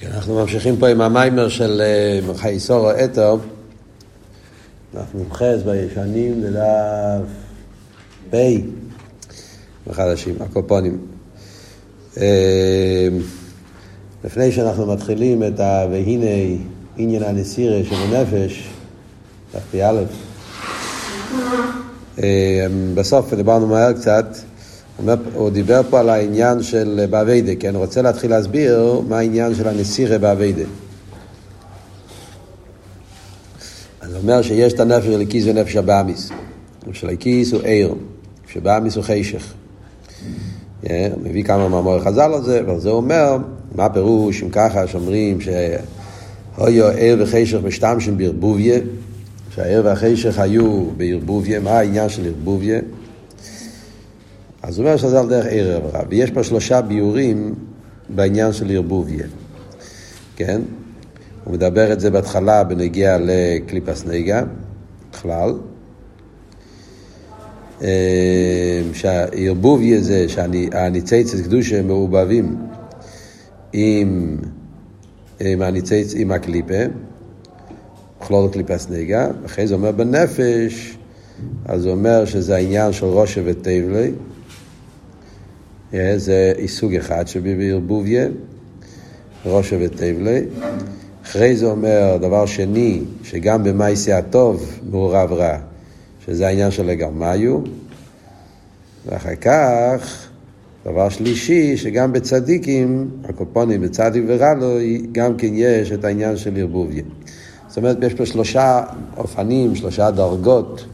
כן, אנחנו ממשיכים פה עם המיימר של אה, חייסורו אתו. אנחנו נמחז בישנים לדף פ' בחדשים, הקופונים. אה, לפני שאנחנו מתחילים את ה... והנה עניין הנסירה של הנפש, דף פ"א, אה, בסוף דיברנו מהר קצת. הוא דיבר פה על העניין של באביידה, כי אני רוצה להתחיל להסביר מה העניין של הנסירה באביידה. אז הוא אומר שיש את הנפש של הקיס ונפש הבאמיס. של הקיס הוא עיר, שבאמיס הוא חשך. הוא מביא כמה מאמרי חז"ל על זה, ועל זה הוא אומר, מה הפירוש אם ככה שאומרים שהויו עיר וחשך משתמשים בערבוביה, שהעיר והחשך היו בערבוביה, מה העניין של ערבוביה? אז הוא אומר שזה על דרך ערב רב, ויש פה שלושה ביורים בעניין של ערבוביה, כן? הוא מדבר את זה בהתחלה בנגיע לקליפס נגע, בכלל. שהערבוביה זה שהניציצת קדושה מעובבים עם, עם הניציצ, עם הקליפה, בכלול קליפס נגע, אחרי זה אומר בנפש, אז הוא אומר שזה העניין של ראשה וטבלי, זה עיסוק אחד שבערבוביה, ראשה וטבלי. אחרי זה אומר דבר שני, שגם במייסי הטוב מעורב רע, שזה העניין של הגרמיו. ואחר כך, דבר שלישי, שגם בצדיקים, הקופונים בצדיק ורע לו, גם כן יש את העניין של ערבוביה. זאת אומרת, יש פה שלושה אופנים, שלושה דרגות,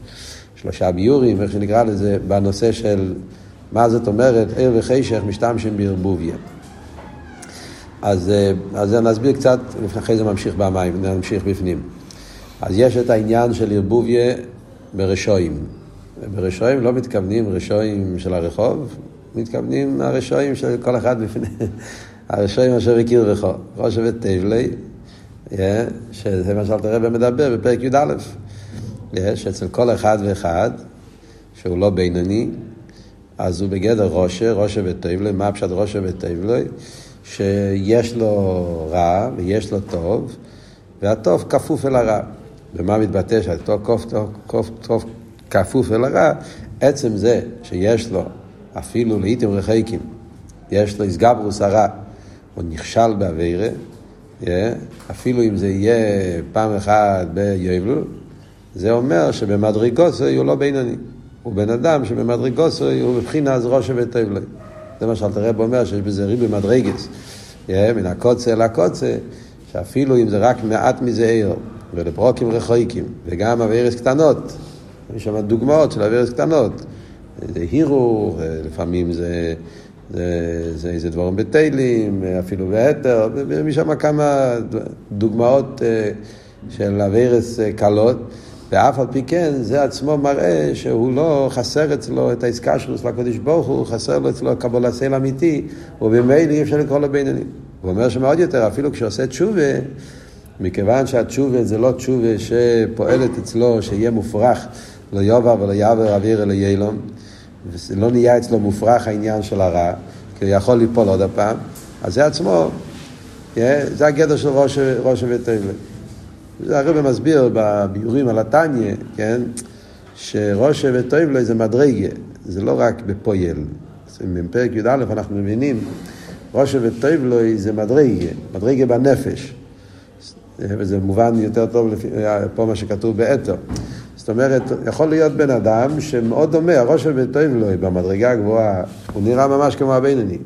שלושה ביורים, איך שנקרא לזה, בנושא של מה זאת אומרת ער וחשך משתמשים בערבוביה. אז, אה, אז נסביר קצת, לפני זה ממשיך במים, נמשיך בפנים. אז יש את העניין של ערבוביה ברשועים. ברשועים לא מתכוונים רשועים של הרחוב, מתכוונים הרשועים של כל אחד בפני, הרשועים אשר הכיר רחוב. ראש ובית תבלי, שזה מה שאלת הרב מדבר בפרק י"א, שאצל כל אחד ואחד, שהוא לא בינוני, אז הוא בגדר רושה, רושה וטבלוי, מה פשט רושה וטבלוי? שיש לו רע ויש לו טוב, והטוב כפוף אל הרע. ומה מתבטא שהטוב טוב, טוב, טוב, טוב כפוף אל הרע? עצם זה שיש לו, אפילו לעיתים רחקים, יש לו איסגברוס הרע, הוא נכשל באווירה, אפילו אם זה יהיה פעם אחת ביובלו, זה אומר שבמדרגות זה יהיו לא בינוני. הוא בן אדם שבמדרגוסו הוא בבחינה אז ראש וטוב לו. זה מה שאלתר רב אומר, שיש בזה ריבי מדרגס. מן הקוצה אל הקוצה, שאפילו אם זה רק מעט מזה עיר, ולפרוקים רחוקים, וגם אווירס קטנות, יש שם דוגמאות של אווירס קטנות. זה הירו, לפעמים זה, זה, זה, זה דברים בתהילים, אפילו בהתר, משם כמה דוגמאות אה, של אווירס אה, קלות. ואף על פי כן, זה עצמו מראה שהוא לא חסר אצלו את העסקה שלו של הקדוש ברוך הוא, חסר לו אצלו קבול הסייל אמיתי, ובמילא אי אפשר לקרוא לו בינונים. הוא אומר שמאוד יותר, אפילו כשעושה תשובה, מכיוון שהתשובה זה לא תשובה שפועלת אצלו, שיהיה מופרך לא יובע ולא יעבר אוויר אלא ילום, ולא נהיה אצלו מופרך העניין של הרע, כי הוא יכול ליפול עוד הפעם, אז זה עצמו, זה הגדר של ראש, ראש ותלת. זה הרב מסביר בביורים על התניא, כן, שראש וטוב לו זה מדרגה, זה לא רק בפויל. מפרק י"א אנחנו מבינים, ראש וטוב לו זה מדרגה, מדרגה בנפש. וזה מובן יותר טוב לפי, פה מה שכתוב באתר. זאת אומרת, יכול להיות בן אדם שמאוד דומה, הראש וטוב לו במדרגה הגבוהה, הוא נראה ממש כמו הבינוני.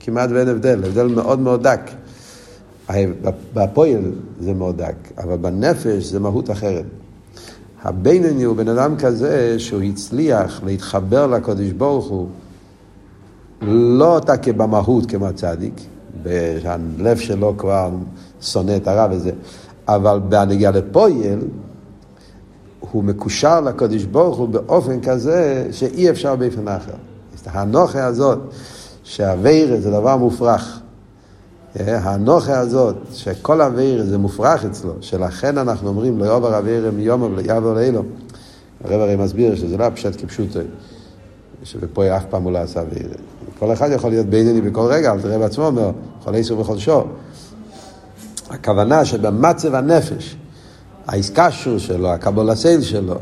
כמעט ואין הבדל, הבדל מאוד מאוד דק. בפועל זה מאוד דק, אבל בנפש זה מהות אחרת. הבינוני הוא בן אדם כזה שהוא הצליח להתחבר לקודש ברוך הוא, לא אותה כבמהות כמו הצדיק, שהלב שלו כבר שונא את הרע וזה, אבל בהנהגה לפועל, הוא מקושר לקודש ברוך הוא באופן כזה שאי אפשר באופן אחר. הנוכה הזאת, שהווירה זה דבר מופרך. האנוכה הזאת, שכל אוויר זה מופרך אצלו, שלכן אנחנו אומרים לא יעבר אוויר מיום ולא יעבר לאילום. הרב הרי מסביר שזה לא הפשט כפשוטו, שבפה אף פעם הוא לא עשה אוויר. כל אחד יכול להיות בינוני בכל רגע, אבל תראה בעצמו אומר, כל וכל שור. הכוונה שבמצב הנפש, האיסקשור שלו, הקבולסייל שלו,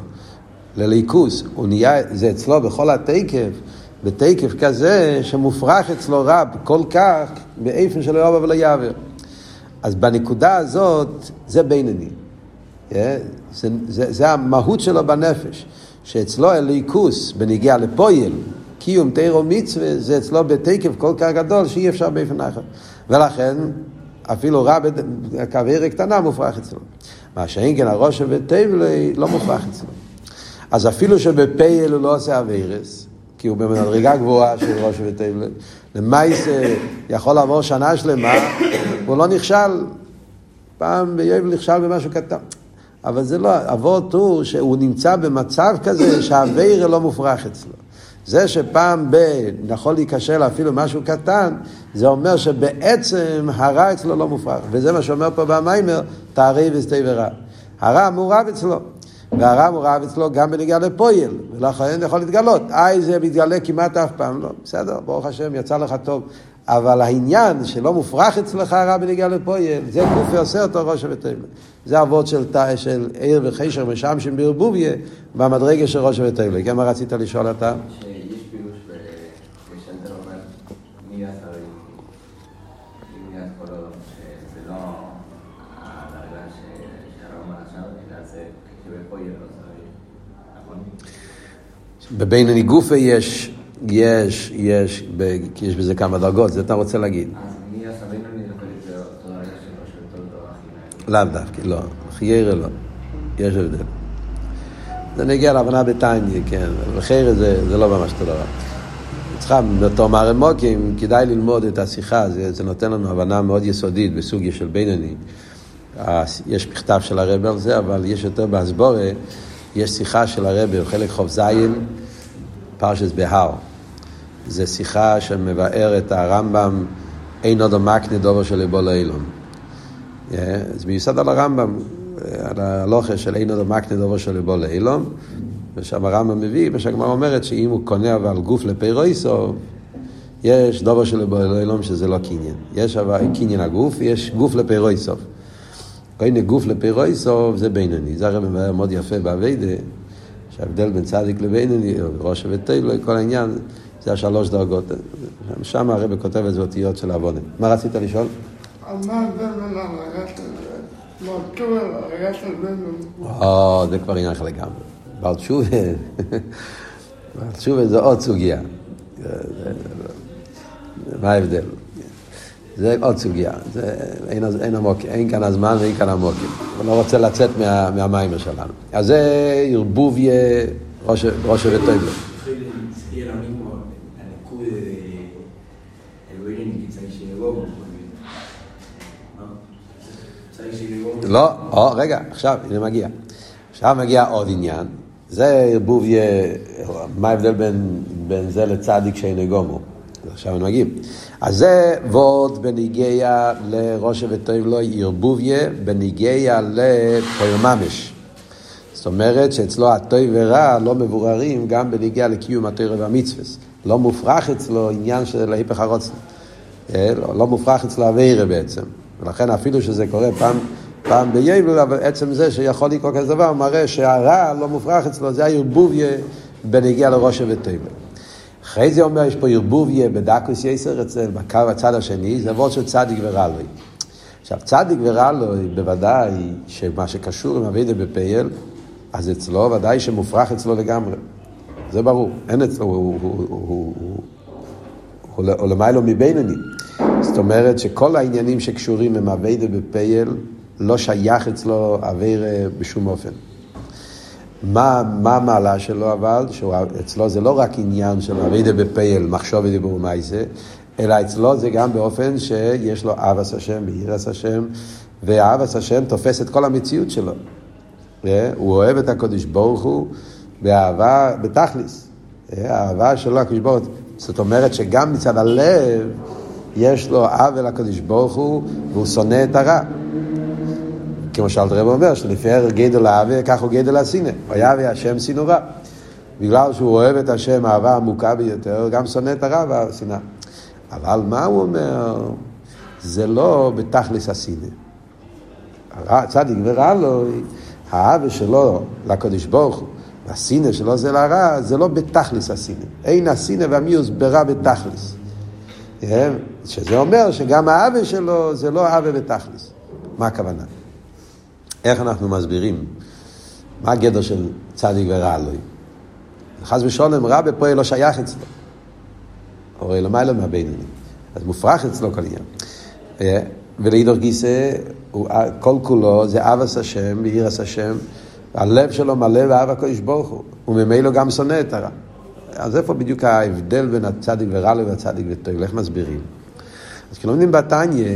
לליכוס, הוא נהיה, זה אצלו בכל התקף, בתקף כזה שמופרח אצלו רב כל כך באיפן שלא יאבא ולא יעבר. אז בנקודה הזאת זה בינוני. Yeah, זה, זה, זה המהות שלו בנפש, שאצלו הליכוס בניגיע לפויל, קיום תירו מצווה, זה אצלו בתקף כל כך גדול שאי אפשר באיפן אחר. ולכן אפילו רע בקווירה קטנה מופרח אצלו. מה שאין כן הראש ובטבלי לא מופרח אצלו. אז אפילו שבפייל הוא לא עושה אביירס, כי הוא במדרגה גבוהה של ראש ובטבלי, למעשה יכול לעבור שנה שלמה, הוא לא נכשל. פעם ביובל נכשל במשהו קטן. אבל זה לא, אבות הוא שהוא נמצא במצב כזה שהאוויר לא מופרח אצלו. זה שפעם ב... יכול להיכשל אפילו משהו קטן, זה אומר שבעצם הרע אצלו לא מופרך. וזה מה שאומר פה במיימר, תערי וסתי ורע. הרע מעורב אצלו. והרע מעורב אצלו גם בנגיעה לפויל, ולכן יכול להתגלות. איי זה מתגלה כמעט אף פעם לא. בסדר, ברוך השם, יצא לך טוב. אבל העניין שלא מופרך אצלך הרע בנגיעה לפויל, זה גופי עושה אותו ראש ותמר. זה אבות של, של עיר וחישר משמשים בערבוביה במדרגה של ראש ותמר. כן, מה רצית לשאול אתה? בבינוני גופה יש, יש, יש, כי יש בזה כמה דרגות, זה אתה רוצה להגיד. לאו דווקא, לא. חיירה לא. יש הבדל. זה נגיע להבנה בטניה, כן. וחיירה זה, זה לא ממש אותו דבר. צריכה, בתור מערמוקים, כדאי ללמוד את השיחה, זה, זה נותן לנו הבנה מאוד יסודית בסוגיה של בינוני. יש מכתב של הרב על זה, אבל יש יותר בהסבורה. יש שיחה של הרבי, חלק חוב זין, פרשס בהר. זו שיחה שמבאר את הרמב"ם, אין עוד המקנה דובר של ליבו לאילון. זה מיוסד על הרמב"ם, על הלוכה של אין עוד המקנה דובר של ליבו לאילון, ושם הרמב"ם מביא, ושהגמרא אומרת שאם הוא קונה אבל גוף לפירויסו, יש דובר של ליבו לאילון שזה לא קניין. יש אבל קניין הגוף, יש גוף לפירויסו. קוין גוף לפירויסוב זה בינוני. זה הרי מאוד יפה באביידה, שההבדל בין צדיק לבינוני, ראש וטייל, כל העניין, זה השלוש דרגות. שם הרב כותב את זה אותיות של עוונים. מה רצית לשאול? או, זה כבר עניין אחר לגמרי. בעל תשובה, בעל תשובה זה עוד סוגיה. מה ההבדל? זה עוד סוגיה, זה, אין, אין, עמוק, אין כאן הזמן ואין כאן עמוקים. אני לא רוצה לצאת מה, מהמיימר שלנו. אז זה ערבוביה ראש וטויבלו. לא, או, רגע, עכשיו, הנה מגיע. עכשיו מגיע עוד עניין. זה ערבוביה, מה ההבדל בין, בין זה לצדיק שאינו גומו? עכשיו אנחנו מגיעים. אז זה וורד בניגיה לראש וטוב לו ערבוביה, בניגיה לפועל ממש. זאת אומרת שאצלו הטוב ורע לא מבוררים גם בניגיה לקיום התוירה והמצווה. לא מופרך אצלו עניין של ההיפך הרוצן. אה, לא, לא מופרך אצלו אביירה בעצם. ולכן אפילו שזה קורה פעם, פעם בייבל, אבל עצם זה שיכול לקרות כזה דבר, מראה שהרע לא מופרך אצלו, זה הערבוביה בניגיה לראש וטוב. אחרי זה אומר, יש פה ערבוביה בדקוס יסר אצל, בקו הצד השני, זה עבוד של צדיק ורלוי. עכשיו, צדיק ורלוי, בוודאי שמה שקשור עם אבידה בפייל, אז אצלו ודאי שמופרך אצלו לגמרי. זה ברור, אין אצלו, הוא, הוא, הוא, הוא, הוא, הוא למיילו מבינוני. זאת אומרת שכל העניינים שקשורים עם אבידה בפייל, לא שייך אצלו אבירה בשום אופן. מה, מה המעלה שלו אבל? שאצלו זה לא רק עניין של אבידה בפייל, מחשוב ודיבור מייסה, אלא אצלו זה גם באופן שיש לו אבס השם וירס השם, ואבס השם תופס את כל המציאות שלו. הוא אוהב את הקודש ברוך הוא באהבה, בתכליס. האהבה שלו הקדוש ברוך הוא. זאת אומרת שגם מצד הלב יש לו עוול לקדוש ברוך הוא והוא שונא את הרע. כמו שאלת רב אומר, שלפי ערך גדל האווה, כך הוא גדל הסינא. היה והשם שינו רע. בגלל שהוא אוהב את השם אהבה עמוקה ביותר, גם שונא את הרע והשנאה. אבל מה הוא אומר? זה לא בתכלס הסינא. צדיק ורע לו, האהבה שלו לקדוש ברוך הוא, והסינא שלו זה לרע, זה לא בתכלס הסינא. אין הסינא והמיוס ברע בתכלס. כן? שזה אומר שגם האהבה שלו זה לא אהבה בתכלס. מה הכוונה? איך אנחנו מסבירים? מה הגדר של צדיק ורע לו? חס ושלום רע בפועל לא שייך אצלו. הרי למעלה מהבינוני. אז מופרך אצלו כל עניין. אה, ולעידור גיסא, כל כולו זה אבס השם ואירס השם, הלב שלו מלא באב הקדוש ברוך הוא, וממילא גם שונא את הרע. אז איפה בדיוק ההבדל בין הצדיק ורע לו והצדיק וטוב? איך מסבירים? אז כשלומדים בתניא,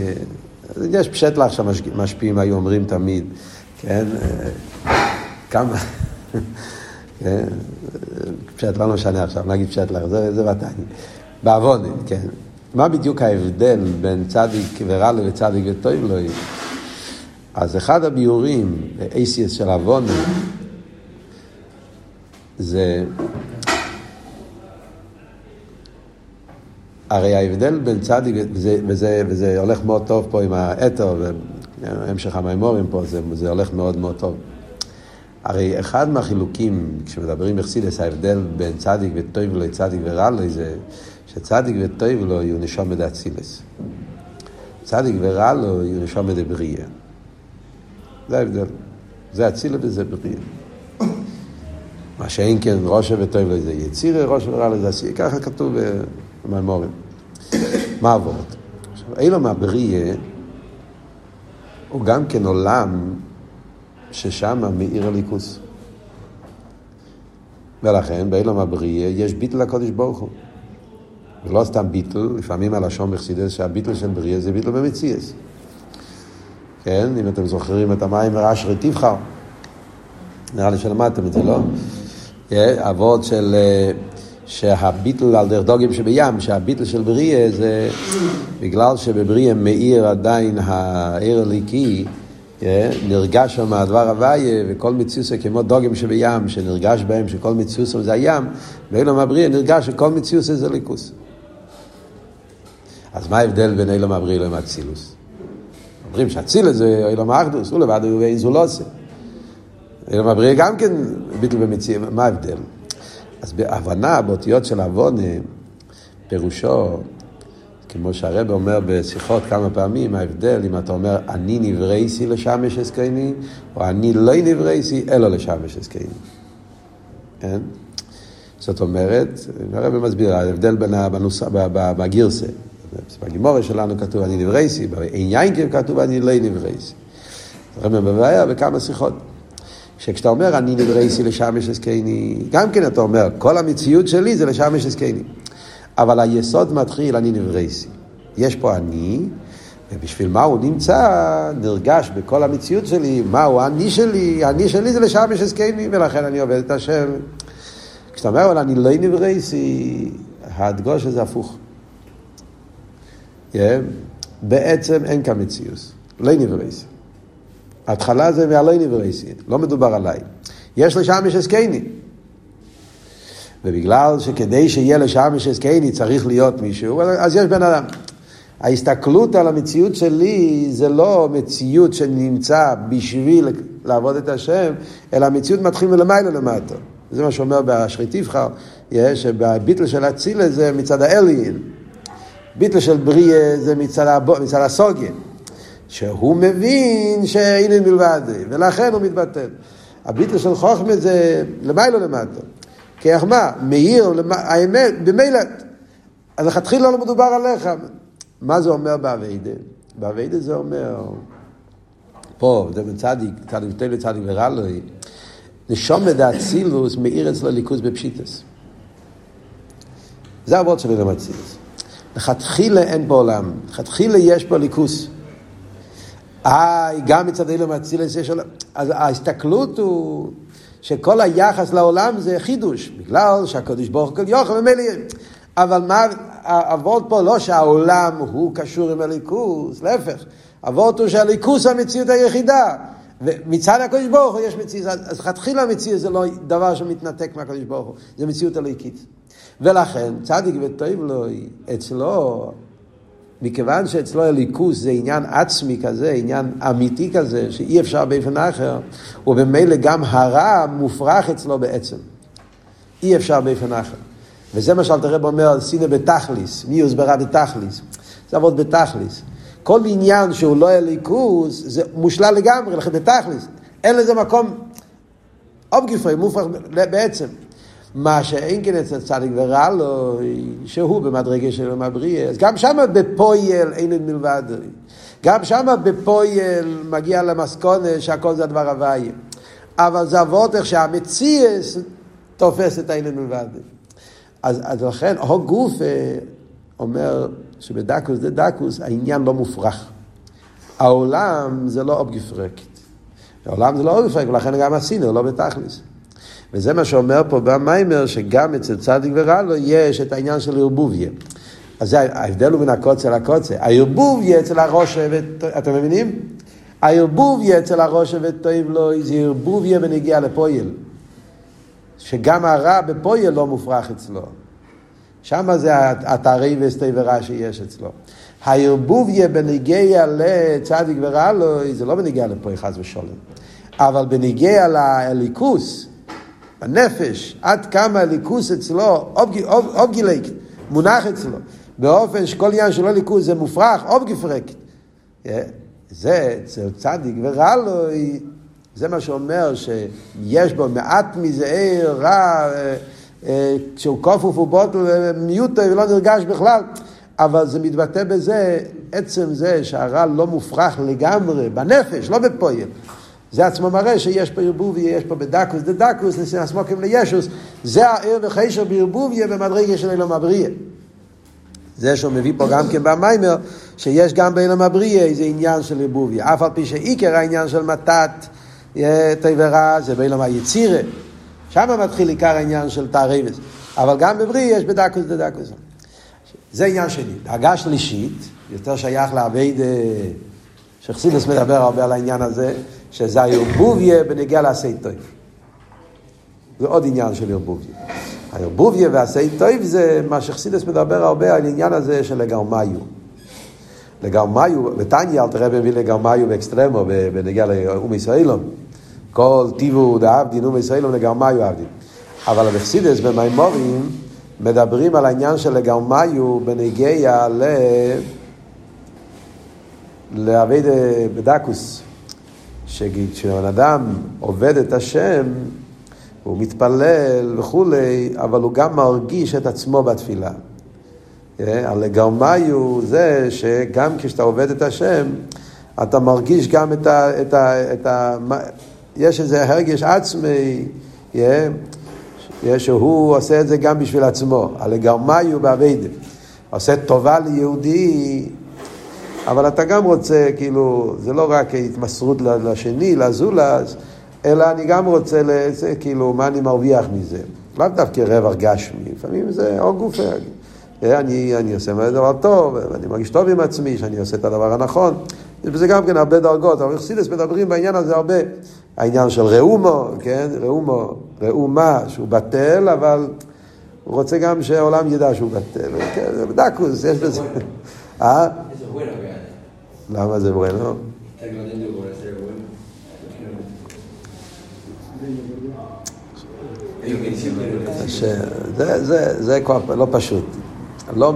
יש פשט לך שהמשפיעים היו אומרים תמיד, כן, כמה, כן, פשט לא משנה עכשיו, נגיד פשט לך, זה, בתניא. בעוונית, כן. מה בדיוק ההבדל בין צדיק ורע לו וצדיק וטוב לו? אז אחד הביורים באייסיאס של עוונית זה הרי ההבדל בין צדיק, וזה, וזה, וזה הולך מאוד טוב פה עם האתר, והמשך המימורים פה, זה, זה הולך מאוד מאוד טוב. הרי אחד מהחילוקים, כשמדברים בחסידס, ההבדל בין צדיק וטוב לו לצדיק ורע לו, זה שצדיק וטוב לו יהיו נשום מדאצילס. צדיק ורע לו יהיו נשום מדבריה. זה ההבדל. זה אצילה וזה בריה. מה שאין כן ראשה וטוב לו זה יצירה, ראשה ורע לו זה עשייה. ככה כתוב במימורים. מה עבוד? עכשיו, אילום הבריה הוא גם כן עולם ששם מאיר הליכוס. ולכן באילום הבריה יש ביטל לקודש ברוך הוא. ולא סתם ביטל, לפעמים הלשון בחסידס שהביטל של בריה זה ביטל במציאס. כן, אם אתם זוכרים את המים ורשרי תבחר. נראה לי שלמדתם את זה, לא? אבות של... שהביטל על דרך דוגים שבים, שהביטל של בריה זה בגלל שבבריה מאיר עדיין העיר הליקי, נרגש שם הדבר הוויה, וכל מציוסה כמו דוגים שבים, שנרגש בהם שכל מציוסה זה הים, ואילום הבריה נרגש שכל מציוסה זה ליכוס. אז מה ההבדל בין אילום הבריא לאילום אצילוס? אומרים שאצילוס זה אילום האחדוס, הוא לבד הוא ואין זו עושה. אילום הבריא גם כן ביטל במציאות, מה ההבדל? אז בהבנה, באותיות של עוונה, פירושו, כמו שהרב אומר בשיחות כמה פעמים, ההבדל אם אתה אומר אני נברייסי לשמש עסקני, או אני לא נברייסי אלא לשמש עסקני. כן? זאת אומרת, הרב מסביר, ההבדל בין, בנוס, בגרסה. בגימורה שלנו כתוב אני נברייסי, בעניין כתוב אני לא נברייסי. זה בבעיה בכמה שיחות. שכשאתה אומר אני נברייסי לשמש עסקני, גם כן אתה אומר, כל המציאות שלי זה לשמש עסקני. אבל היסוד מתחיל, אני נברייסי. יש פה אני, ובשביל מה הוא נמצא, נרגש בכל המציאות שלי, מהו אני שלי, אני שלי זה לשמש עסקני, ולכן אני עובד את השם. כשאתה אומר, אבל אני לא נברייסי, הדגוש הזה הפוך. Yeah. בעצם אין כאן מציאות, לא נברייסי. ההתחלה זה מהלא נברייסי, לא מדובר עליי. יש לשם יש הסקייני. ובגלל שכדי שיהיה לשם יש הסקייני צריך להיות מישהו, אז יש בן אדם. ההסתכלות על המציאות שלי זה לא מציאות שנמצא בשביל לעבוד את השם, אלא המציאות מתחיל מלמעלה למטה. זה מה שאומר באשרי תבחר, שבביטל של אצילה זה מצד האליין. ביטל של בריא זה מצד, הבו, מצד הסוגן. שהוא מבין שאין מלבד זה, ולכן הוא מתבטל. הביטל של חוכמה זה למיילו למטה. כי איך מה? מאיר, האמת, במילא, אז לכתחילה לא מדובר עליך. מה זה אומר באביידה? באביידה זה אומר, פה, זה בצדיק, צדיק ותל צדיק ורע לו, נשום מדאצילוס מאיר אצלו ליכוז בפשיטס. זה הוורד של אילם אצילוס. לכתחילה אין בעולם, לכתחילה יש פה ליכוס. אה, גם מצד אילום אצילס יש עולם. אז ההסתכלות הוא שכל היחס לעולם זה חידוש, בגלל שהקדוש ברוך הוא כל יוכל ממילא... אבל מה, אבות פה לא שהעולם הוא קשור עם הליכוס, להפך. אבות הוא שהליכוס המציאות היחידה. ומצד הקדוש ברוך הוא יש מציאות, אז לכתחילה המציאות זה לא דבר שמתנתק מהקדוש ברוך הוא, זה מציאות אלוהיקית. ולכן צדיק וטוב לו, אצלו מכיוון שאצלו הליכוס זה עניין עצמי כזה, עניין אמיתי כזה, שאי אפשר באופן אחר, ובמילא גם הרע מופרך אצלו בעצם. אי אפשר באופן אחר. וזה מה שאלתר רב אומר, סינא בתכליס, מי הוסברה בתכליס? זה עבוד בתכליס. כל עניין שהוא לא הליכוס, זה מושלל לגמרי, לכן בתכליס. אין לזה מקום אובגיפרי, מופרך בעצם. מה שאין כן אצל צדיק ורע לו, שהוא במדרגה של יום הבריאה, אז גם שם בפויל אין את מלבד. גם שם בפויל מגיע למסקונה שהכל זה הדבר הוויה. אבל זה אבות איך שהמציאס תופס את האין מלבד. אז, אז לכן, הו גוף אומר שבדקוס דה דקוס העניין לא מופרך. העולם זה לא אובגיפרקט. העולם זה לא אובגיפרקט, ולכן גם הסינר לא בתכלס. וזה מה שאומר פה במיימר, שגם אצל צדיק ורע לו יש את העניין של ערבוביה. אז זה ההבדל הוא בין הקוצה לקוצה. הערבוביה אצל הראש, אתם מבינים? הערבוביה אצל הראש וטוב לו, זה ערבוביה ונגיע לפויל. שגם הרע בפויל לא מופרך אצלו. שם זה התארי וסטי ורע שיש אצלו. הערבוביה בנגיע לצדיק ורע לו, זה לא בנגיע לפויל חס ושולם. אבל בנגיע לליכוס, הנפש, עד כמה הליכוס אצלו, אובגילק, מונח אצלו, באופן שכל עניין שלא ליכוס זה מופרך, אובגפרקט. זה אצל צדיק ורע לו, זה מה שאומר שיש בו מעט מזה עיר רע, כשהוא כופוף ובוטל מיוטו ולא נרגש בכלל. אבל זה מתבטא בזה, עצם זה שהרע לא מופרך לגמרי, בנפש, לא בפועל. זה עצמו מראה שיש פה ערבוביה, יש פה בדקוס דה דקוס, נסמוקים לישוס, זה העיר וחישר בערבוביה במדרגה של אילום הבריא. זה שהוא מביא פה גם כן במיימר, שיש גם באילום הבריא איזה עניין של ערבוביה. אף על פי שעיקר העניין של מתת תיברה זה באילום היצירה. שם מתחיל עיקר העניין של תערבס. אבל גם בבריא יש בדקוס דה דקוס. זה עניין שני. דאגה שלישית, יותר שייך לעבד... שחסידס מדבר הרבה על העניין הזה, שזה הערבוביה בנגיע לעשי טוב. זה עוד עניין של ערבוביה. הערבוביה ועשי טוב זה מה שחסידס מדבר הרבה על העניין הזה של לגרמיו. לגרמיו, בתניא אל תראה מביא לגרמיו באקסטרמו, בנגיע לאום ישראלום. כל טיבו דאבדין אום ישראלום לגרמיו עבדין. אבל בחסידס במימורים מדברים על העניין של לגרמיו בנגיע ל... לעבד בדקוס, שכשבן אדם עובד את השם, הוא מתפלל וכולי, אבל הוא גם מרגיש את עצמו בתפילה. הלגרמיו זה שגם כשאתה עובד את השם, אתה מרגיש גם את ה... את ה, את ה יש איזה הרגש עצמי, yeah, שהוא עושה את זה גם בשביל עצמו. הלגרמיו בעבד. עושה טובה ליהודי, אבל אתה גם רוצה, כאילו, זה לא רק התמסרות לשני, לזולז, אלא אני גם רוצה, לזה, כאילו, מה אני מרוויח מזה? לאו דווקא רווח גשמי, לפעמים זה או גוף, אני, אני עושה דבר טוב, ואני מרגיש טוב עם עצמי, שאני עושה את הדבר הנכון. יש בזה גם כן הרבה דרגות, אבל חסידס מדברים בעניין הזה הרבה. העניין של ראומו, כן, ראומו, ראומה, שהוא בטל, אבל הוא רוצה גם שהעולם ידע שהוא בטל. כן, זה דקוס, יש בזה. אה? למה זה בואנו? זה, זה, זה כבר לא פשוט. לא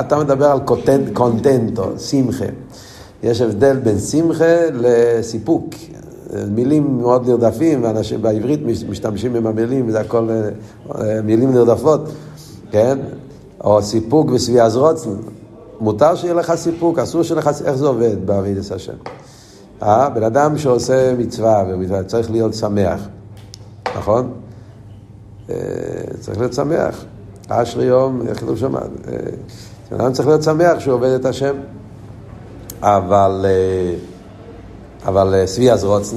אתה מדבר על קונטנט, קונטנטו, שמחה. יש הבדל בין שמחה לסיפוק. מילים מאוד נרדפים, ואנשים בעברית משתמשים עם המילים, וזה הכל אה, מילים נרדפות, כן? או סיפוק ושביע זרוצן. מותר שיהיה לך סיפוק, אסור שיהיה לך סיפוק, איך זה עובד בעבידת השם? אה? בן אדם שעושה מצווה, צריך להיות שמח, נכון? אה, צריך להיות שמח. אשרי יום, איך כתוב שם? אה, בן אדם צריך להיות שמח שהוא עובד את השם. אבל, אה, אבל שביע זרוצן,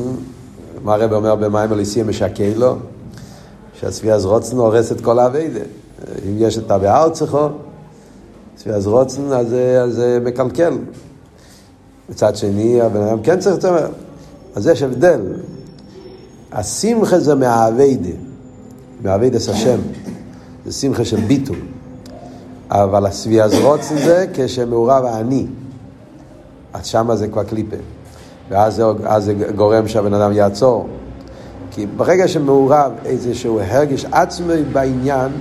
מה הרב אומר במים אליסים משקר לו? שהשביע זרוצן הורס את כל האביידה. אם יש את הבארצחו, אז רוצן, אז זה מקלקל. מצד שני, הבן אדם כן צריך לצמר. אז יש הבדל. השמחה זה מהאביידה, מהאביידס השם. זה שמחה של ביטול. אבל השביע רוצן זה כשמעורב האני. אז שמה זה כבר קליפה. ואז זה, זה גורם שהבן אדם יעצור. כי ברגע שמעורב איזשהו הרגש עצמי בעניין,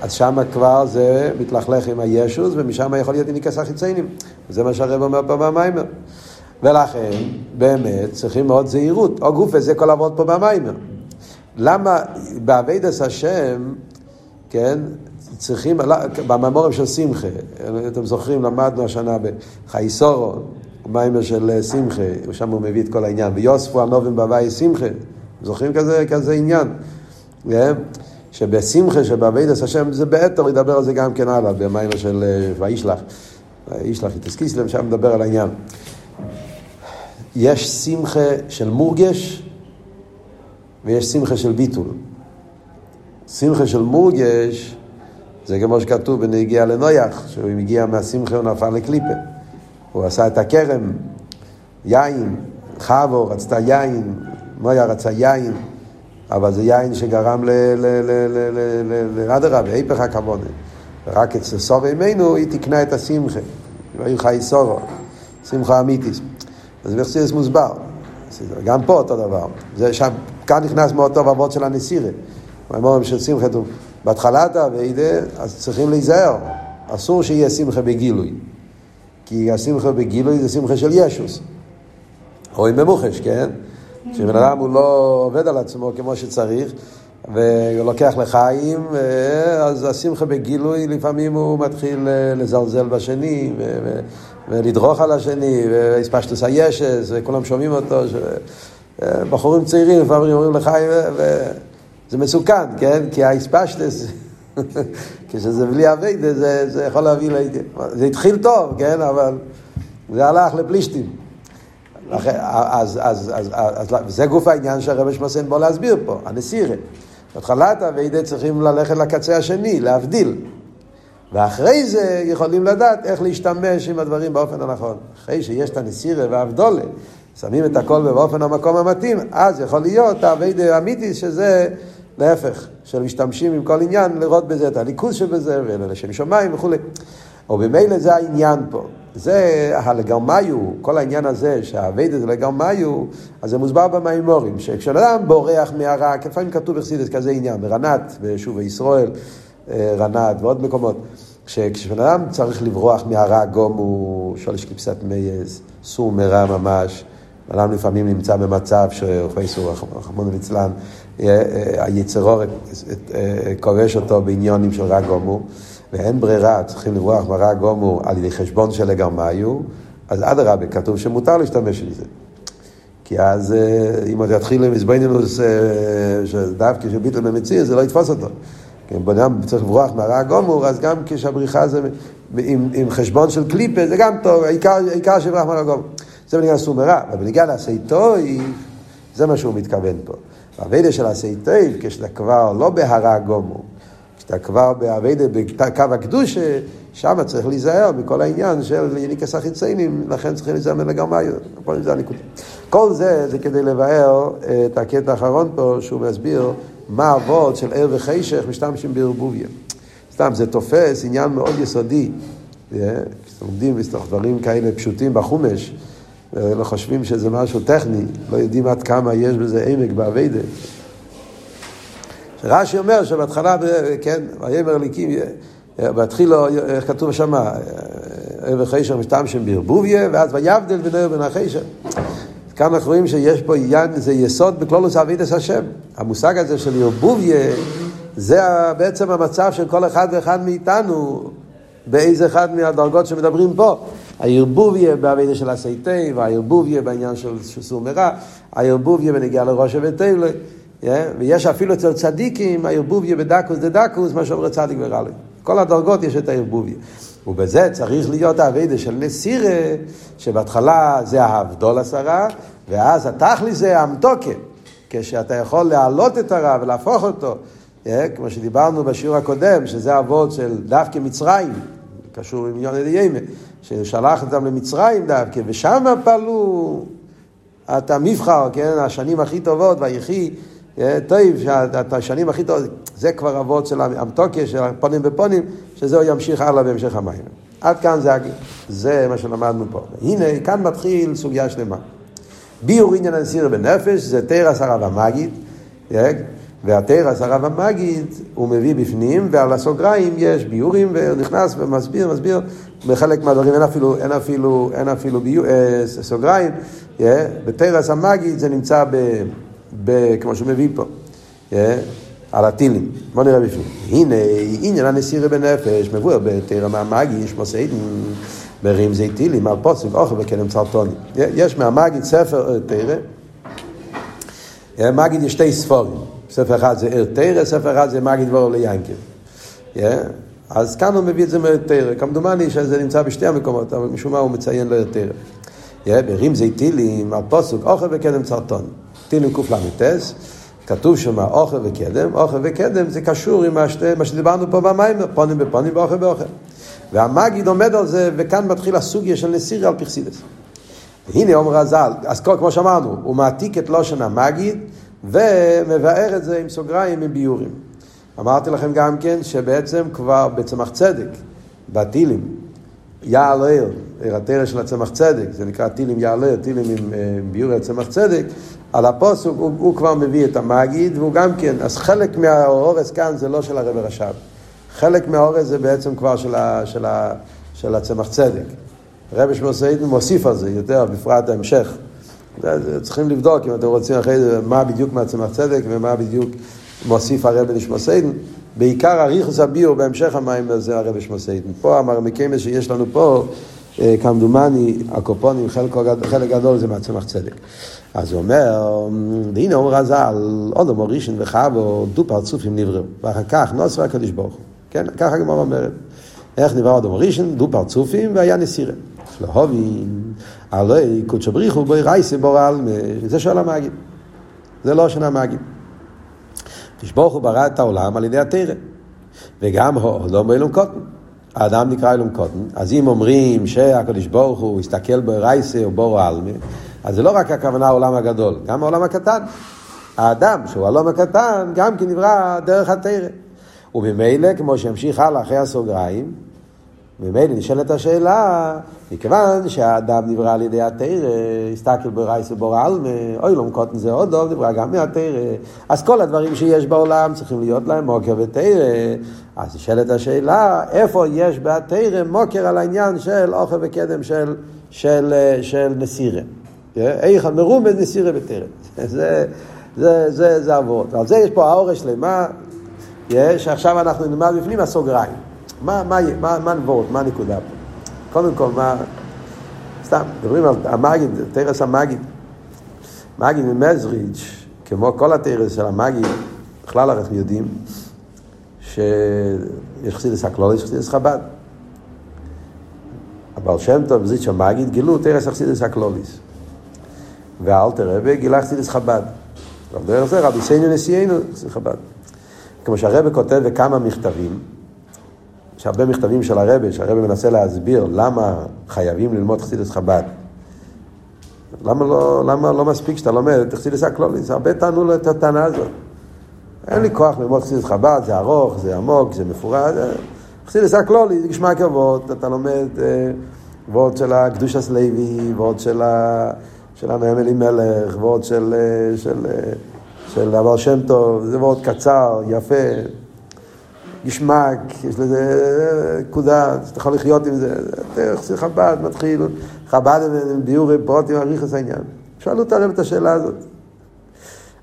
אז שם כבר זה מתלכלך עם הישוס, ומשם יכול להיות איניקס החיציינים. וזה מה שהרב אומר פה במיימר. ולכן, באמת, צריכים מאוד זהירות. או גוף וזה כל עבוד פה במיימר. למה באביידס השם, כן, צריכים, לא, בממורים של שמחה, אתם זוכרים, למדנו השנה בחייסורו, מיימר של שמחה, שם הוא מביא את כל העניין, ויוספו הנובים בהווי שמחה, זוכרים כזה, כזה עניין? כן? שבשמחה שבאביידס השם זה באתר, ידבר על זה גם כן הלאה, במיימר של אה, וישלח, וישלח יתסקיסלם, שם מדבר על העניין. יש שמחה של מורגש ויש שמחה של ביטול. שמחה של מורגש זה כמו שכתוב בנגיע לנויח, שהוא הגיע מהשמחה הוא נפל לקליפה. הוא עשה את הכרם, יין, חבו רצתה יין, נויח רצה יין, אבל זה יין שגרם לאדרבה, היפך הכוונה. ורק אצל סוב ימינו היא תקנה את השמחה. והיו חי סורו, שמחה אמיתיס. אז בחסידס מוסבר. גם פה אותו דבר. זה שם, כאן נכנס מאוד טוב אבות של הנסירה. אומרים של שמחה, בהתחלת האביידה, אז צריכים להיזהר. אסור שיהיה שמחה בגילוי. כי השמחה בגילוי זה שמחה של ישוס. רואים במוחש, כן? כשבן אדם הוא לא עובד על עצמו כמו שצריך, והוא לוקח לחיים, אז השמחה בגילוי, לפעמים הוא מתחיל לזלזל בשני, ולדרוך על השני, והספשטוס הישס, וכולם שומעים אותו. ש... בחורים צעירים לפעמים אומרים לחיים, וזה מסוכן, כן? כי האספשטוס, כשזה בלי אביידה, זה, זה יכול להביא לידי. זה התחיל טוב, כן? אבל זה הלך לפלישתים. אז, אז, אז, אז, אז, זה גוף העניין שהרבי שמסן בוא להסביר פה, הנסירה. בהתחלת אביידה צריכים ללכת לקצה השני, להבדיל. ואחרי זה יכולים לדעת איך להשתמש עם הדברים באופן הנכון. אחרי שיש את הנסירה והאבדולה, שמים את הכל באופן המקום המתאים, אז יכול להיות האביידה האמיתי שזה להפך, של משתמשים עם כל עניין, לראות בזה את הליכוז שבזה, ולשם שמיים וכולי. ובמילא זה העניין פה. זה הלגרמיו, כל העניין הזה שהאביידה זה לגרמיו, אז זה מוסבר במימורים, שכשאדם בורח מהרע, לפעמים כתוב בחסידס כזה עניין, ברנת, ביישוב ישראל, אה, רנת ועוד מקומות, כשבן אדם צריך לברוח מהרע גומו, שולש כבשת מייז, סור מרע ממש, בן אדם לפעמים נמצא במצב שאוכלי סור, רחמון ליצלן, אה, אה, היצרור כובש אותו בעניונים של רע גומו. ואין ברירה, צריכים לברוח מרע גומו על ידי חשבון של הגרמיו, אז אדרבה, כתוב שמותר להשתמש בזה. כי אז אם עוד יתחיל עם איזבנינוס שדווקא שביטל במציר, זה לא יתפוס אותו. כי אם בן אדם צריך לברוח מהרע גומור, אז גם כשהבריחה זה עם, עם חשבון של קליפה, זה גם טוב, העיקר, העיקר שיברח מהרע גומור. זה בניגע לסור מרע, אבל בניגע לעשייתוי, זה מה שהוא מתכוון פה. האביידה של עשייתוי, כשאתה כבר לא בהרע גומור, כשאתה כבר באביידה בקו הקדושה, שם צריך להיזהר מכל העניין של יניקס החיציינים, לכן צריכים להיזהר מלגמרי, זה הנקודה. כל זה, זה כדי לבאר את הקטע האחרון פה, שהוא מסביר מה אבות של ער וחשך משתמשים בערבוביה. סתם, זה תופס עניין מאוד יסודי. כשלומדים דברים כאלה פשוטים בחומש, לא חושבים שזה משהו טכני, לא יודעים עד כמה יש בזה עמק באביידה. רש"י אומר שבהתחלה, כן, ויאמר אליקים, בהתחילו, איך כתוב שם, ער וחשך משתמשים בערבוביה, ואז ויבדל בין החשך. כאן אנחנו רואים שיש פה עניין, זה יסוד בכלולוס אבידס השם. המושג הזה של ערבוביה, זה בעצם המצב של כל אחד ואחד מאיתנו, באיזה אחד מהדרגות שמדברים פה. הערבוביה באבידה של הסייטי, והערבוביה בעניין של סור מרע, הערבוביה בנגיעה לראש ותלו, ויש אפילו אצל צדיקים, הערבוביה בדקוס דה דקוס, מה שאומר צדיק ורלי. כל הדרגות יש את הערבוביה. ובזה צריך להיות האביידה של נסירה, שבהתחלה זה ההבדול עשרה, ואז התכלי זה המתוקה. כשאתה יכול להעלות את הרע ולהפוך אותו, אה, כמו שדיברנו בשיעור הקודם, שזה אבות של דווקא מצרים, קשור עם עניון אלייימה, ששלח אותם למצרים דווקא, ושם פעלו את המבחר, כן, השנים הכי טובות, ויחי טוב, שאת השנים הכי טובות, זה כבר אבות של המתוקיה, של הפונים בפונים, שזהו ימשיך הלאה בהמשך המים. עד כאן זה, זה מה שלמדנו פה. הנה, כאן מתחיל סוגיה שלמה. ביור עניין הנסירה בנפש, זה תרס הרב המגיד, והתרס הרב המגיד, הוא מביא בפנים, ועל הסוגריים יש ביורים, ונכנס ומסביר, מסביר, בחלק מהדברים אין אפילו, אין אפילו, אין אפילו ביור, אה, סוגריים, בתרס המגיד זה נמצא ב... כמו שהוא מביא פה, yeah, על הטילים. בוא נראה בפנים. הנה, עניין הנסירה בנפש, מבואר בתרא מהמגיש, מוסיידן, ברים זה טילים, על פוסק, אוכל וקדם צרטוני. יש מהמגיד ספר תרא, מגיד יש שתי ספורים. ספר אחד זה ער תרא, ספר אחד זה מגיד ליינקל. Yeah. אז כאן הוא מביא את זה מער תרא. כמדומני שזה נמצא בשתי המקומות, אבל משום מה הוא מציין. Yeah, ברים זה טילים, על פוסק, אוכל וקדם צרטוני. תהילים קל"ס, כתוב שם אוכל וקדם, אוכל וקדם זה קשור עם השתי, מה שדיברנו פה במים, פונים בפונים ואוכל באוכל. והמגיד עומד על זה, וכאן מתחיל הסוגיה של נסירי על פרסידס. והנה אומר הז"ל, אז כמו שאמרנו, הוא מעתיק את לושן המגיד, ומבאר את זה עם סוגריים, עם ביורים. אמרתי לכם גם כן שבעצם כבר בצמח צדק, בטילים, יעל עיר, עיר התרא של הצמח צדק, זה נקרא טילים יעל עיר, טילים עם, עם ביורי הצמח צדק, על הפוסוק הוא, הוא כבר מביא את המגיד, והוא גם כן, אז חלק מהאורס כאן זה לא של הרב רש"ב. חלק מהאורס זה בעצם כבר של, ה, של, ה, של הצמח צדק. רבי שמוסיידן מוסיף על זה יותר, בפרט ההמשך. צריכים לבדוק אם אתם רוצים אחרי זה מה בדיוק מהצמח צדק ומה בדיוק מוסיף הרבי נשמוסיידן. בעיקר אריכוס הביור בהמשך המים זה הרבי שמוסיידן. פה המרמקיימס שיש לנו פה, אה, כמדומני, הקופונים, חלק, חלק גדול זה מהצמח צדק. אז הוא אומר, והנה אומר הז"ל, עוד אמר ראשון וחבו, דו פרצופים נבראו, ואחר כך נוסר הקדוש ברוך הוא. כן, ככה הגמרא אומרת. איך נברא אמר ראשון? דו פרצופים והיה נסירה. שלהובין, הלוי קודשו בריחו בוי רייסי בור עלמה, זה שואל המגיד. זה לא שנה מגיד. תשבוך הוא ברא את העולם על ידי התרא. וגם אומר אילום קוטן. האדם נקרא אילום קוטן. אז אם אומרים שהקדוש ברוך הוא הסתכל בו רייסי או בור עלמה, אז זה לא רק הכוונה העולם הגדול, גם העולם הקטן. האדם, שהוא העולם הקטן, גם כן נברא דרך התרא. וממילא, כמו שימשיך הלאה אחרי הסוגריים, ממילא נשאלת השאלה, מכיוון שהאדם נברא על ידי התרא, הסתכל ברייס ובור עלמה, אוי לא מקוטן זה עוד דוב, נברא גם מהתרא, אז כל הדברים שיש בעולם צריכים להיות להם מוקר ותרא, אז נשאלת השאלה, איפה יש בתרא מוקר על העניין של אוכל וקדם של, של, של, של נסירה. איך המרומז נסירה בטרם. זה, זה, זה, זה עבוד. על זה יש פה האורש שלמה, שעכשיו אנחנו נלמד בפנים הסוגריים. מה, מה, מה, מה נבואות, מה הנקודה פה? קודם כל, מה... סתם, מדברים על המגיד, תרס המגיד. מגיד ממזריץ', כמו כל התרס של המגיד, בכלל אנחנו יודעים שיש חסידס הכלול, יש חסידס חב"ד. הבעל שם טוב וזיץ' המגיד גילו תרס החסידס הכלוליס. ואלתר רבי גילה חסידס חב"ד. על דרך זה רבי סיינו נשיאנו חסידס חב"ד. כמו שהרבי כותב בכמה מכתבים, יש הרבה מכתבים של הרבי, שהרבי מנסה להסביר למה חייבים ללמוד חסידס חב"ד. למה לא, למה לא מספיק שאתה לומד את חסידס הכלוליס? הרבה טענו לו את הטענה הזאת. אין לי כוח ללמוד חסידס חב"ד, זה ארוך, זה עמוק, זה מפורט. חסידס הכלוליס, זה גשמע כבוד, אתה לומד אה, ועוד של הקדושת לוי, ועוד של ה... של המאם אלימלך, ועוד של, אה, של, אה, של הבעל שם טוב, זה מאוד קצר, יפה, גשמק, יש לזה אה, נקודה, אתה יכול לחיות עם זה, דרך זה חב"ד מתחיל, חב"ד הם ביורי פרוטים, אריכוס העניין. שאלו את הרב את השאלה הזאת.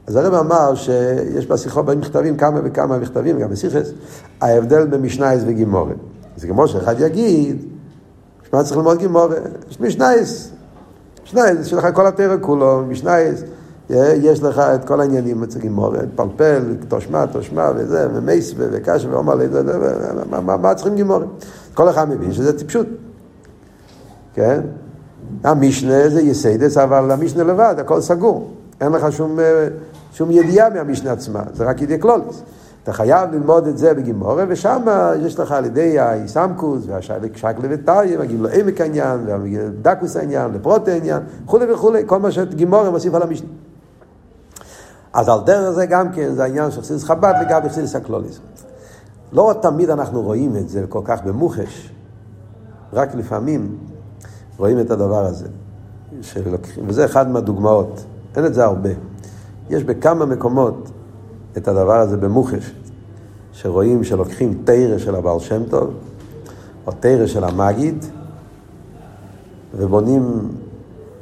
אז הרב אמר שיש בשיחות במכתבים כמה וכמה מכתבים, גם בסיכס, ההבדל במשנייס וגימורת. זה כמו שאחד יגיד, מה צריך ללמוד גימורת? יש משנייס, משנייס, יש לך כל התרא כולו, משנייס, יש לך את כל העניינים אצל גימורת, פלפל, תושמה, תושמה וזה, ומייסווה וקשה ועומר לידה, מה צריכים גימורת? כל אחד מבין שזה טיפשות, כן? המשנה זה יסיידס, אבל המשנה לבד, הכל סגור. אין לך שום, שום ידיעה מהמשנה עצמה, זה רק ידיעה קלוליס. אתה חייב ללמוד את זה בגימורה, ושם יש לך על ידי האיסמקוס והשקלה וטריה, מגיעים לו עמק העניין, ודקוס העניין, לפרוט העניין, וכולי וכולי, כל מה שגימורה מוסיף על המשנה. אז על דרך זה גם כן, זה העניין של חסידס חב"ד לגבי חסידס הקלוליס. לא תמיד אנחנו רואים את זה כל כך במוחש, רק לפעמים רואים את הדבר הזה. שלוקחים, וזה אחד מהדוגמאות, אין את זה הרבה. יש בכמה מקומות את הדבר הזה במוחש, שרואים שלוקחים תרא של הבעל שם טוב, או תרא של המגיד, ובונים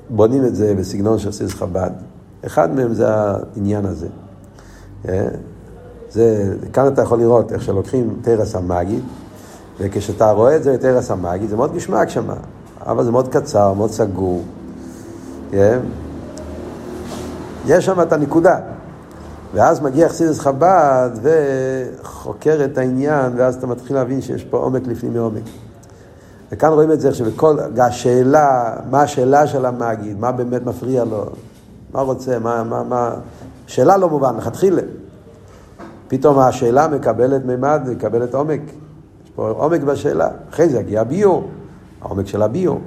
בונים את זה בסגנון של סיס חב"ד. אחד מהם זה העניין הזה. אה? זה, כאן אתה יכול לראות איך שלוקחים תרס המגיד, וכשאתה רואה את זה בתרס המגיד, זה מאוד גשמק שם, אבל זה מאוד קצר, מאוד סגור. אה? יש שם את הנקודה. ואז מגיע חסידס חב"ד וחוקר את העניין, ואז אתה מתחיל להבין שיש פה עומק לפנים מעומק. וכאן רואים את זה שבכל, השאלה, מה השאלה של המגיד, מה באמת מפריע לו, מה רוצה, מה, מה, מה, שאלה לא מובן, לכתחילה. פתאום השאלה מקבלת מימד, מקבלת עומק. יש פה עומק בשאלה. אחרי זה יגיע הביאור, העומק של הביאור.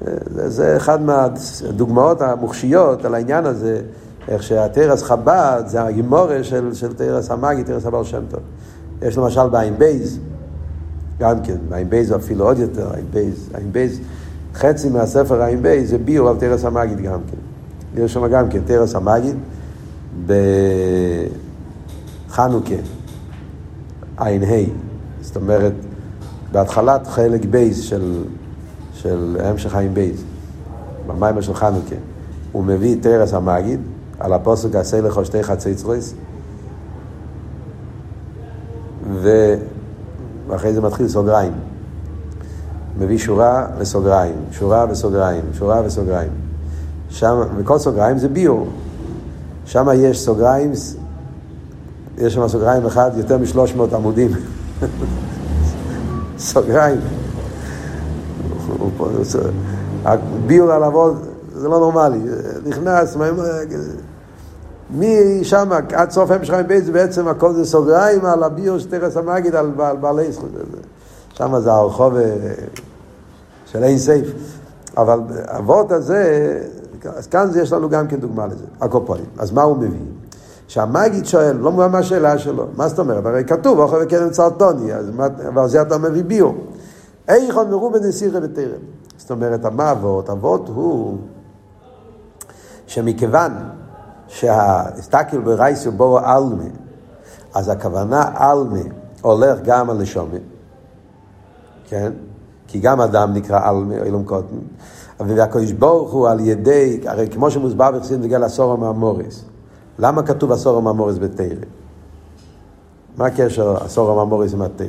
זה, זה אחד מהדוגמאות המוחשיות על העניין הזה, איך שתורס חב"ד זה הגימורה של, של תורס המגיד, תורס הבעל שם טוב. יש למשל בעין בייז, גם כן, עין בייז אפילו עוד יותר, עין בייז, עין בייז, חצי מהספר עין בייז זה ביאור על תורס המגיד גם כן. יש שם גם כן תורס המגיד בחנוכה, עין ה', זאת אומרת, בהתחלת חלק בייז של, של המשך עין בייז, במיימר של חנוכה, הוא מביא תורס המגיד על הפוסק עשה לך שתי חצוצרויס. ואחרי זה מתחיל סוגריים. מביא שורה וסוגריים, שורה וסוגריים, שורה וסוגריים. שם, וכל סוגריים זה ביור. שם יש סוגריים, יש שם סוגריים אחד, יותר משלוש מאות עמודים. סוגריים. ביור על אבות, זה לא נורמלי. נכנס, משם עד סוף בית זה בעצם הכל זה סוגריים על הביור של תרס המגיד על, על בעלי זכות. שם זה הרחוב אה, של אין סייף. אבל אבות הזה, אז כאן יש לנו גם כן דוגמה לזה, הקופונים. אז מה הוא מביא? שהמגיד שואל, לא מובן מה השאלה שלו, מה זאת אומרת? הרי כתוב, אוכל וקרן צרטוני, אז ועל זה אתה מביא ביור. איכון מרובה נסירה ותרם. זאת אומרת, מה אבות? אבות הוא שמכיוון שהסתכל ברייסו בו אלמה, אז הכוונה אלמה הולך גם על נשומה, כן? כי גם אדם נקרא אלמה, אילום קוטן, והקדוש ברוך הוא על ידי, הרי כמו שמוסבר בחסידים בגלל עשור המאמורס, למה כתוב עשור המאמורס בתרא? מה הקשר עשור המאמורס עם התרא?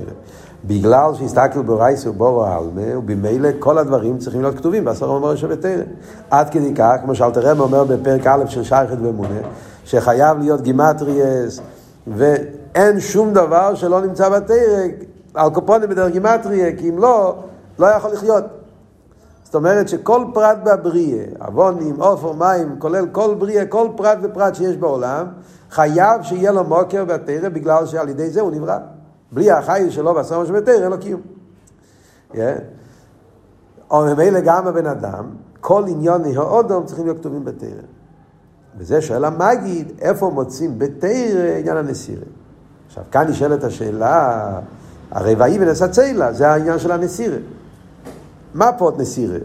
בגלל שהסתכל ברייס ובורו העלמה, ובמילא כל הדברים צריכים להיות כתובים בעשור המאמר שבתרא. עד כדי כך, כמו שאלתרם אומר בפרק א' של שייכת ואמונה, שחייב להיות גימטריאס, ואין שום דבר שלא נמצא בתרא, על קופונים בדרך גימטריה, כי אם לא, לא יכול לחיות. זאת אומרת שכל פרט בבריאה, אבונים, עופר, מים, כולל כל בריאה, כל פרט ופרט שיש בעולם, חייב שיהיה לו מוקר בתרא, בגלל שעל ידי זה הוא נברא. בלי החי שלו בעשור שבתרא אין לו קיום. או ממילא גם הבן אדם, כל עניוני האודום צריכים להיות כתובים בתרא. וזה שואל המגיד, איפה מוצאים בתרא עניין הנסירה. עכשיו, כאן נשאלת השאלה, הרי ויהי ונשא ציילה, זה העניין של הנסירה. מה פה עוד נסירה?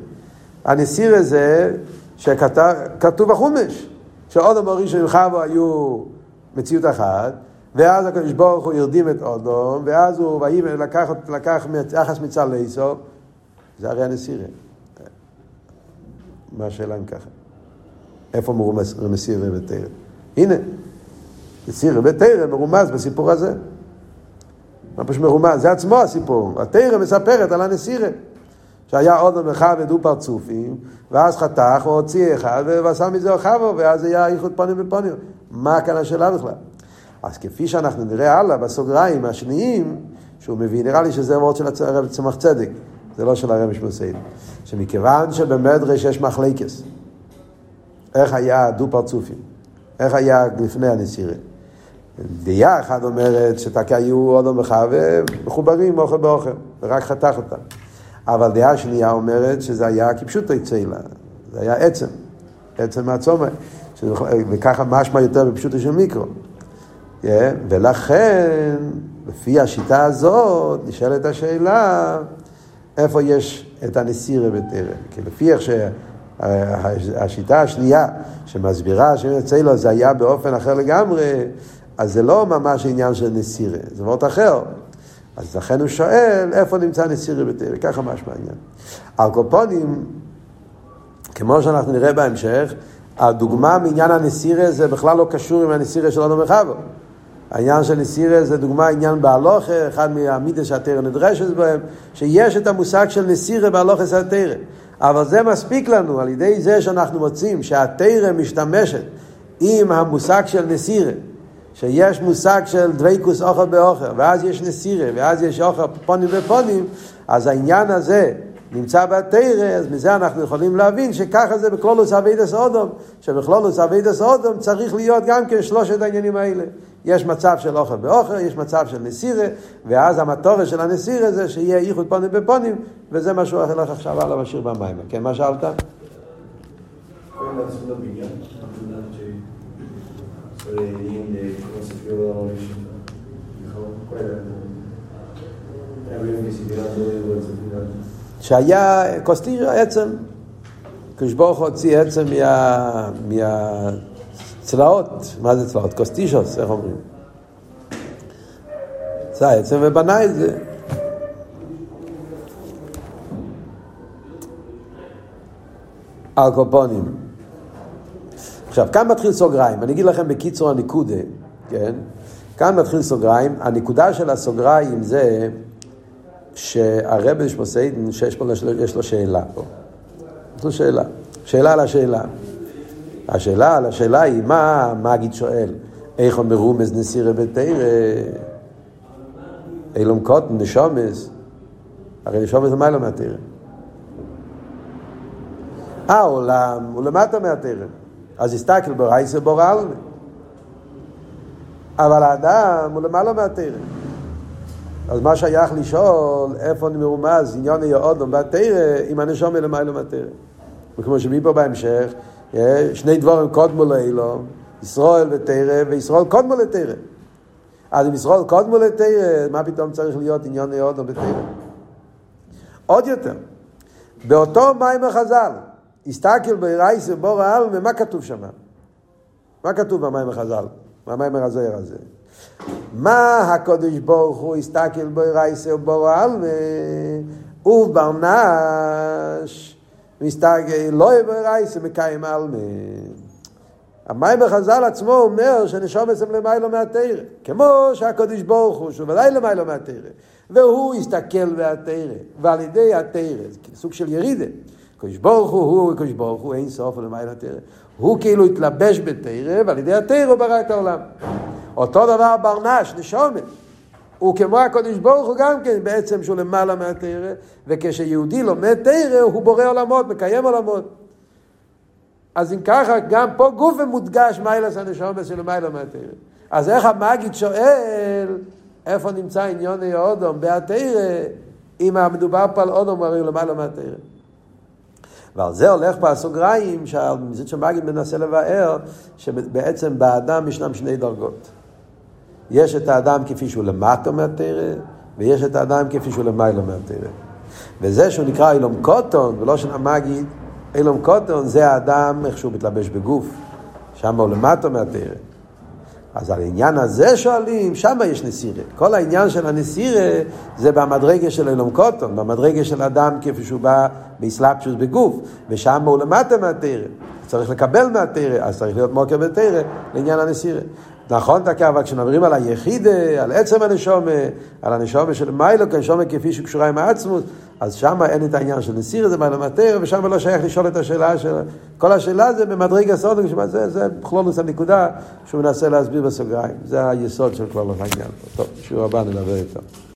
הנסירה זה שכתוב בחומש, שאודום הראשון עם חבו היו מציאות אחת, ואז הקדוש ברוך הוא הרדים את אודום, ואז הוא לקח, לקח יחס מצל לאיסוף, זה הרי הנסירה. מה השאלה אם ככה? איפה מרומז מסירה בתרא? הנה, מסירה בתרא מרומז בסיפור הזה. מה פשוט מרומז? זה עצמו הסיפור. התרא מספרת על הנסירה. שהיה אודום אחד ודו פרצופים, ואז חתך, הוא הוציא אחד, ועשה מזה אוחבו, ואז היה איחוד פנים בפנים. מה כאן השאלה בכלל? אז כפי שאנחנו נראה הלאה בסוגריים השניים, שהוא מביא, נראה לי שזה וורד של הרב צמח צדק, זה לא של הרב משמעסיין, שמכיוון שבמדרש יש מחלקס, איך היה דו פרצופים, איך היה לפני הנסירה. דעה אחת אומרת שתקי היו אודום וחווה מחוברים אוכל באוכל, ורק חתך אותם. אבל דעה שנייה אומרת שזה היה כפשוטו ציילה, זה היה עצם, עצם מעצומה. וככה משמע יותר בפשוטו של מיקרו. Yeah, ולכן, לפי השיטה הזאת, נשאלת השאלה, איפה יש את הנסירה בתרא? כי לפי איך שהשיטה השנייה, שמסבירה שיוצא לו זה היה באופן אחר לגמרי, אז זה לא ממש עניין של נסירה, זה מאוד אחר. אז לכן הוא שואל, איפה נמצא נסירה בתרא? ככה משמע העניין. על קופונים, כמו שאנחנו נראה בהמשך, הדוגמה מעניין הנסירה זה בכלל לא קשור עם הנסירה של אדום וחבו. העניין של נסירה זה דוגמה עניין בהלוכה, אחד מהמידע שהתרא נדרשת בהם, שיש את המושג של נסירה בהלוכה של התרא. אבל זה מספיק לנו, על ידי זה שאנחנו מוצאים שהתרא משתמשת עם המושג של נסירה, שיש מושג של דוויקוס אוכל באוכל, ואז יש נסירה, ואז יש אוכל פונים ופונים, אז העניין הזה נמצא בתרא, אז מזה אנחנו יכולים להבין שככה זה בכלולוס אבידס אודום, שבכלולוס אבידס אודום צריך להיות גם כן שלושת העניינים האלה. יש מצב של אוכל באוכל, יש מצב של נסירה, ואז המטורת של הנסירה זה שיהיה איחוד פונים בפונים, וזה מה שהוא הולך עכשיו הלאה משאיר במים. כן, מה שאלת? שהיה קוסטיר עצם, כשברוך הוציא עצם מה... מהצלעות, מה זה צלעות? קוסטישוס, איך אומרים? זה עצם ובנה את זה. אלקופונים. עכשיו, כאן מתחיל סוגריים. אני אגיד לכם בקיצור הניקודה, כן? כאן מתחיל סוגריים. הנקודה של הסוגריים זה שהרבי יש פה סיידן, שיש פה, יש לו שאלה פה. לו שאלה. שאלה על השאלה. השאלה על השאלה היא, מה המגיד שואל? איך אמרו מז נסירה בתרא? אילום קוטן, נשומס. הרי נשומס למעלה מהתרא. העולם הוא למטה מהתרא. אז הסתכל ברייסה בור אלמה. אבל האדם הוא למעלה מהתרא. אז מה שייך לשאול איפה מרומז עניון יאודום בתרא אם הנשום למעלה מהתרא. וכמו שמפה בהמשך, שני דבורים קודמו לאילום, ישראל ותרא, וישראל קודמו לתרא. אז אם ישראל קודמו לתרא, מה פתאום צריך להיות עניון יאודום בתרא? עוד יותר, באותו מים החז"ל, הסתכל ברייס ובור העלמה, מה כתוב שם? מה כתוב במים החז"ל? במים הרזויר הזה? מה הקודש ברוך הוא הסתכל בו רייסה ובור העלמה? וברנש מסתגל לא יבוא רייסה מקיים עלמה. המים בחז"ל עצמו אומר שנשום אצלם למיילו מהתרא, כמו שהקודש ברוך הוא, שהוא ודאי למיילו מהתרא, והוא הסתכל מהתרא, ועל ידי התרא, זה סוג של ירידה. קודש ברוך הוא, הוא קודש ברוך הוא, אין סוף למיילו התרא. הוא כאילו התלבש בתרא, ועל ידי התרא הוא ברא את העולם. אותו דבר ברנש, נשומת. הוא כמו הקודש ברוך הוא גם כן, בעצם שהוא למעלה מהתרא, וכשיהודי לומד תרא, הוא בורא עולמות, מקיים עולמות. אז אם ככה, גם פה גוף מודגש מיילס הנשומת של למעלה מהתרא. אז איך המגיד שואל, איפה נמצא עניון אודום בהתרא, אם המדובר פה על אודום, הרי למעלה מהתרא. ועל זה הולך פה הסוגריים, שהמזית שמגיד מנסה לבאר, שבעצם באדם ישנם שני דרגות. יש את האדם כפי שהוא למטה מהתרא, ויש את האדם כפי שהוא למעלה מהתרא. וזה שהוא נקרא אילום קוטון, ולא של המגיד, אילום קוטון זה האדם איך שהוא מתלבש בגוף, שם הוא למטה מהתרא. אז על העניין הזה שואלים, שם יש נסירה. כל העניין של הנסירה זה במדרגה של אילום קוטון, במדרגה של אדם כפי שהוא בא באסלאפשוס בגוף, ושם הוא למטה מהתרא. צריך לקבל מהתרא, אז צריך להיות מוקר בתרא לעניין הנסירה. נכון, תקע, אבל כשמדברים על היחידה, על עצם הנשומה, על הנשומה של מיילו, כנשומה כפי שקשורה עם העצמות, אז שם אין את העניין של נסיר, זה מיילו מטר, ושם לא שייך לשאול את השאלה של... כל השאלה זה במדרגה סודו, זה, זה בכלולוס הנקודה שהוא מנסה להסביר בסוגריים. זה היסוד של כלולוס העניין. טוב, שיעור הבא נדבר איתו.